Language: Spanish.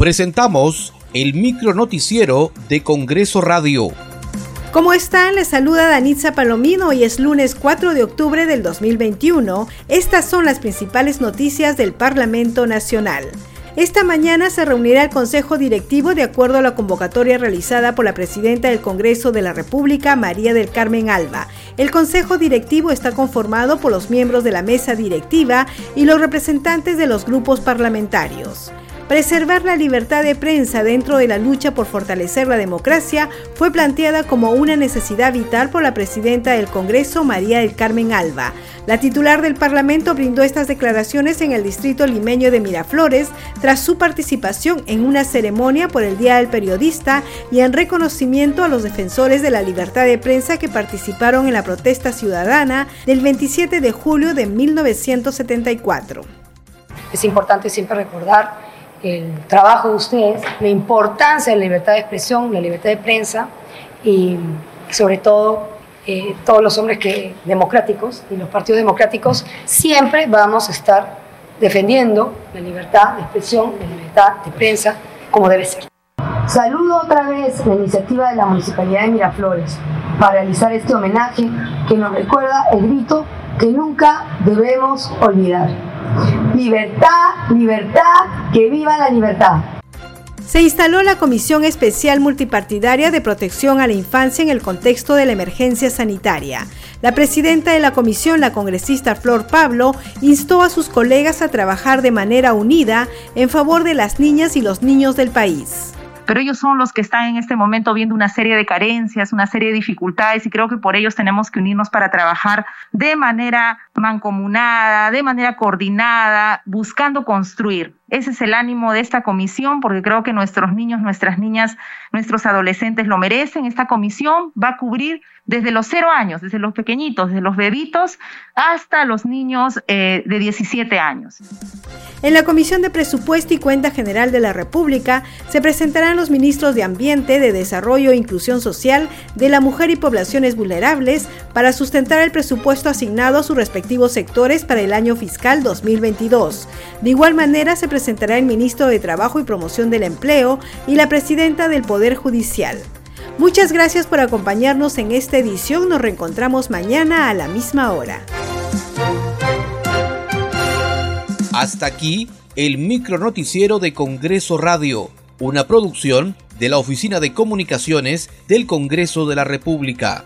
Presentamos el micro noticiero de Congreso Radio. ¿Cómo están? Les saluda Danitza Palomino. Hoy es lunes 4 de octubre del 2021. Estas son las principales noticias del Parlamento Nacional. Esta mañana se reunirá el Consejo Directivo de acuerdo a la convocatoria realizada por la Presidenta del Congreso de la República, María del Carmen Alba. El Consejo Directivo está conformado por los miembros de la mesa directiva y los representantes de los grupos parlamentarios. Preservar la libertad de prensa dentro de la lucha por fortalecer la democracia fue planteada como una necesidad vital por la presidenta del Congreso, María del Carmen Alba. La titular del Parlamento brindó estas declaraciones en el distrito limeño de Miraflores tras su participación en una ceremonia por el Día del Periodista y en reconocimiento a los defensores de la libertad de prensa que participaron en la protesta ciudadana del 27 de julio de 1974. Es importante siempre recordar el trabajo de ustedes, la importancia de la libertad de expresión, la libertad de prensa y sobre todo eh, todos los hombres que, democráticos y los partidos democráticos siempre vamos a estar defendiendo la libertad de expresión, la libertad de prensa como debe ser. Saludo otra vez la iniciativa de la Municipalidad de Miraflores para realizar este homenaje que nos recuerda el grito que nunca debemos olvidar. Libertad, libertad, que viva la libertad. Se instaló la Comisión Especial Multipartidaria de Protección a la Infancia en el contexto de la emergencia sanitaria. La presidenta de la comisión, la congresista Flor Pablo, instó a sus colegas a trabajar de manera unida en favor de las niñas y los niños del país pero ellos son los que están en este momento viendo una serie de carencias, una serie de dificultades y creo que por ellos tenemos que unirnos para trabajar de manera mancomunada, de manera coordinada, buscando construir. Ese es el ánimo de esta comisión porque creo que nuestros niños, nuestras niñas, nuestros adolescentes lo merecen. Esta comisión va a cubrir desde los cero años, desde los pequeñitos, desde los bebitos, hasta los niños eh, de 17 años. En la Comisión de Presupuesto y Cuenta General de la República se presentarán los ministros de Ambiente, de Desarrollo e Inclusión Social, de la Mujer y Poblaciones Vulnerables para sustentar el presupuesto asignado a sus respectivos sectores para el año fiscal 2022. De igual manera se presentará el ministro de Trabajo y Promoción del Empleo y la presidenta del Poder Judicial. Muchas gracias por acompañarnos en esta edición. Nos reencontramos mañana a la misma hora. Hasta aquí el micro noticiero de Congreso Radio, una producción de la Oficina de Comunicaciones del Congreso de la República.